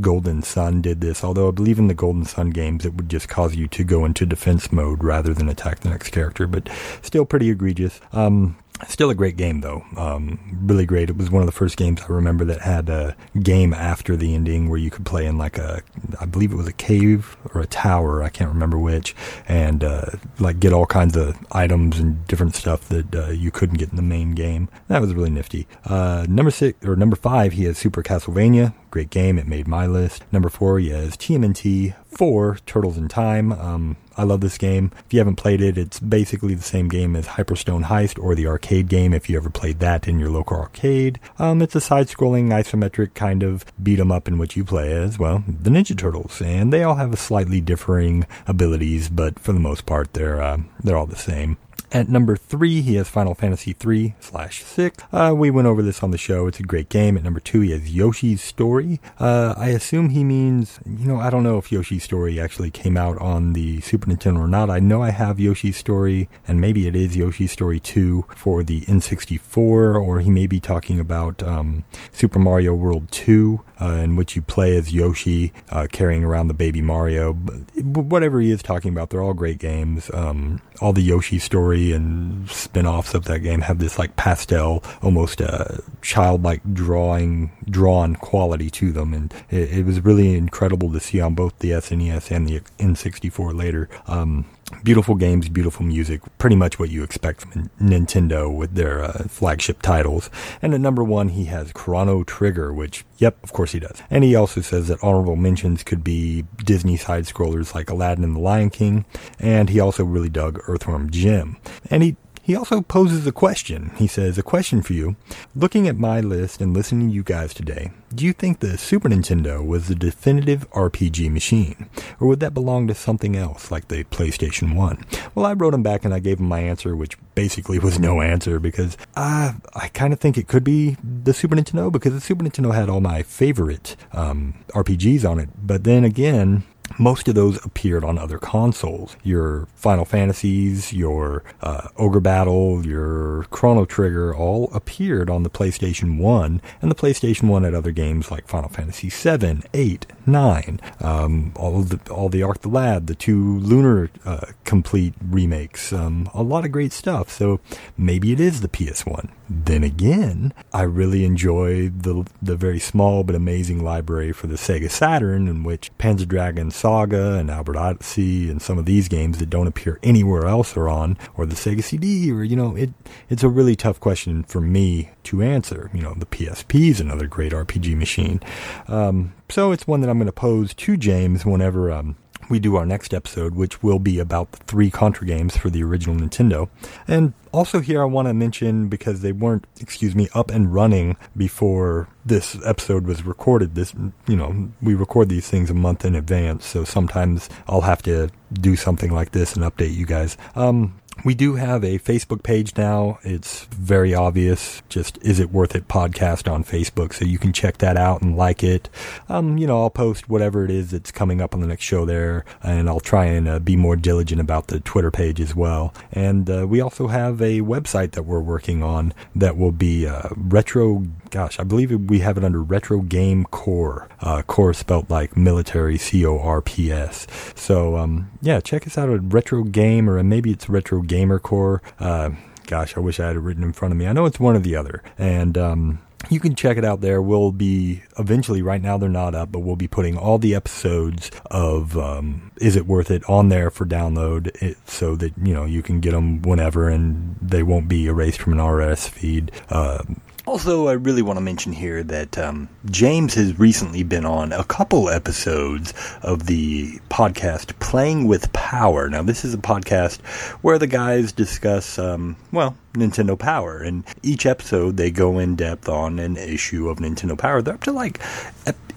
Golden Sun did this, although I believe in the Golden Sun games it would just cause you to go into defense mode rather than attack the next character, but still pretty egregious. Um, Still a great game though. Um, really great. It was one of the first games I remember that had a game after the ending where you could play in like a, I believe it was a cave or a tower. I can't remember which, and uh, like get all kinds of items and different stuff that uh, you couldn't get in the main game. That was really nifty. Uh, number six or number five, he has Super Castlevania. Great game. It made my list. Number four, he has TMNT 4 Turtles in Time. Um, I love this game. If you haven't played it, it's basically the same game as Hyperstone Heist or the arcade game if you ever played that in your local arcade. Um, it's a side scrolling, isometric kind of beat 'em up in which you play as, well, the Ninja Turtles. And they all have slightly differing abilities, but for the most part, they're, uh, they're all the same. At number three, he has Final Fantasy 3 slash 6. Uh, we went over this on the show. It's a great game. At number two, he has Yoshi's Story. Uh, I assume he means, you know, I don't know if Yoshi's Story actually came out on the Super Nintendo or not. I know I have Yoshi's Story, and maybe it is Yoshi's Story 2 for the N64, or he may be talking about um, Super Mario World 2, uh, in which you play as Yoshi uh, carrying around the baby Mario. Whatever he is talking about, they're all great games. Um, all the Yoshi story and spin-offs of that game have this like pastel, almost uh, childlike drawing, drawn quality to them, and it, it, was really incredible to see on both the SNES and the N64 later. Um, beautiful games, beautiful music, pretty much what you expect from Nintendo with their uh, flagship titles. And at number one, he has Chrono Trigger, which, yep, of course he does. And he also says that honorable mentions could be Disney side scrollers like Aladdin and the Lion King. And he also really dug Earthworm Jim. And he he also poses a question. He says, A question for you. Looking at my list and listening to you guys today, do you think the Super Nintendo was the definitive RPG machine? Or would that belong to something else, like the PlayStation 1? Well, I wrote him back and I gave him my answer, which basically was no answer because uh, I kind of think it could be the Super Nintendo because the Super Nintendo had all my favorite um, RPGs on it. But then again, most of those appeared on other consoles. Your Final Fantasies, your uh, Ogre Battle, your Chrono Trigger all appeared on the PlayStation 1, and the PlayStation 1 had other games like Final Fantasy 7, 8, 9, um, all the all the Arc the Lad, the two Lunar uh, complete remakes, um, a lot of great stuff. So maybe it is the PS1. Then again, I really enjoy the the very small but amazing library for the Sega Saturn, in which Panzer Dragoon Saga and Albert Odyssey and some of these games that don't appear anywhere else are on, or the Sega CD, or you know, it it's a really tough question for me to answer. You know, the PSP is another great RPG machine, um, so it's one that I'm going to pose to James whenever um, we do our next episode, which will be about the three Contra games for the original Nintendo. And also here I want to mention because they weren't, excuse me, up and running before this episode was recorded. This, you know, we record these things a month in advance, so sometimes I'll have to do something like this and update you guys. Um, we do have a Facebook page now. It's very obvious. Just is it worth it podcast on Facebook, so you can check that out and like it. Um, you know, I'll post whatever it is that's coming up on the next show there, and I'll try and uh, be more diligent about the Twitter page as well. And uh, we also have a website that we're working on that will be uh, retro. Gosh, I believe we have it under Retro Game Core. Uh, core spelled like military, C O R P S. So um, yeah, check us out at Retro Game, or maybe it's Retro Gamer Core. Uh, gosh, I wish I had it written in front of me. I know it's one or the other. And um, you can check it out there. We'll be eventually, right now they're not up, but we'll be putting all the episodes of um, Is It Worth It on there for download it, so that, you know, you can get them whenever and they won't be erased from an RSS feed. Uh, also, I really want to mention here that um, James has recently been on a couple episodes of the podcast Playing with Power. Now, this is a podcast where the guys discuss, um, well, Nintendo Power. And each episode, they go in depth on an issue of Nintendo Power. They're up to like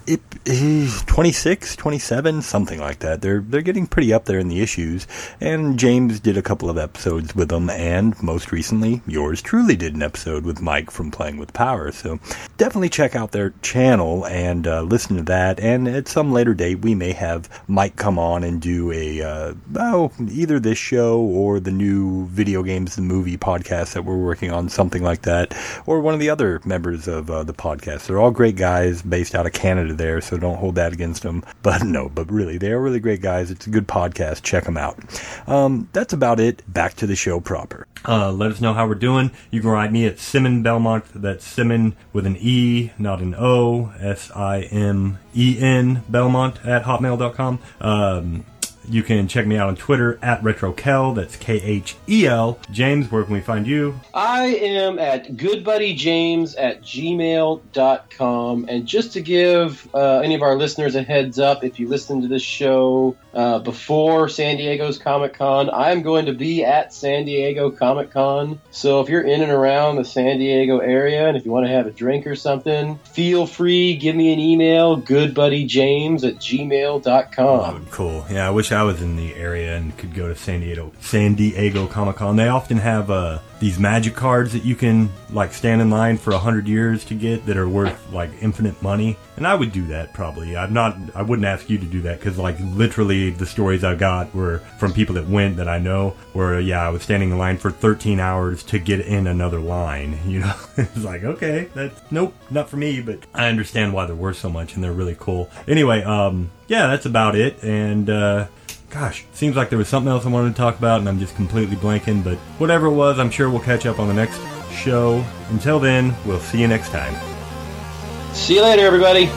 it, it, 26, 27, something like that. They're they're getting pretty up there in the issues. And James did a couple of episodes with them, and most recently, yours truly did an episode with Mike from Playing with Power. So definitely check out their channel and uh, listen to that. And at some later date, we may have Mike come on and do a uh, oh either this show or the new video games the movie podcast that we're working on, something like that, or one of the other members of uh, the podcast. They're all great guys based out of Canada there, so don't hold that against them. [LAUGHS] But no, but really, they are really great guys. It's a good podcast. Check them out. Um, that's about it. Back to the show proper. Uh, let us know how we're doing. You can write me at Simon Belmont. That's Simon with an E, not an O. S I M E N Belmont at hotmail.com. Um, you can check me out on Twitter at RetroKhel. That's K H E L. James, where can we find you? I am at goodbuddyjames at gmail.com. And just to give uh, any of our listeners a heads up, if you listen to this show uh, before San Diego's Comic Con, I'm going to be at San Diego Comic Con. So if you're in and around the San Diego area and if you want to have a drink or something, feel free, give me an email, goodbuddyjames at gmail.com. Oh, cool. Yeah, I wish I was in the area and could go to San Diego San Diego Comic Con. They often have uh, these magic cards that you can like stand in line for a hundred years to get that are worth like infinite money. And I would do that probably. I'm not. I wouldn't ask you to do that because like literally the stories I got were from people that went that I know. Where yeah, I was standing in line for 13 hours to get in another line. [LAUGHS] You know, it's like okay, that's nope, not for me. But I understand why they're worth so much and they're really cool. Anyway, um, yeah, that's about it. And uh, gosh, seems like there was something else I wanted to talk about, and I'm just completely blanking. But whatever it was, I'm sure we'll catch up on the next show. Until then, we'll see you next time. See you later, everybody.